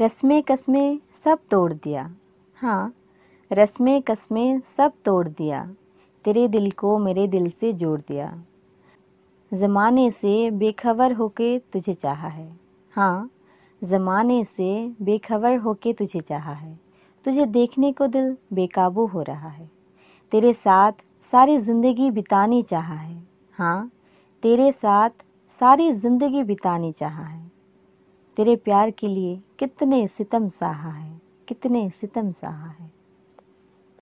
रस्में कस्में सब तोड़ दिया। हाँ रस्में कस्में सब तोड़ दिया। तेरे दिल को मेरे दिल से जोड़ दिया। ज़माने से बेखबर होके तुझे चाहा है। हाँ ज़माने से बेखबर होके तुझे चाहा है। तुझे देखने को दिल बेकाबू हो रहा है। तेरे साथ सारी ज़िंदगी बितानी चाहा है। हाँ तेरे साथ सारी ज़िंदगी बितानी चाहा है। तेरे प्यार के लिए कितने सितम सहा है कितने सितम सहा है।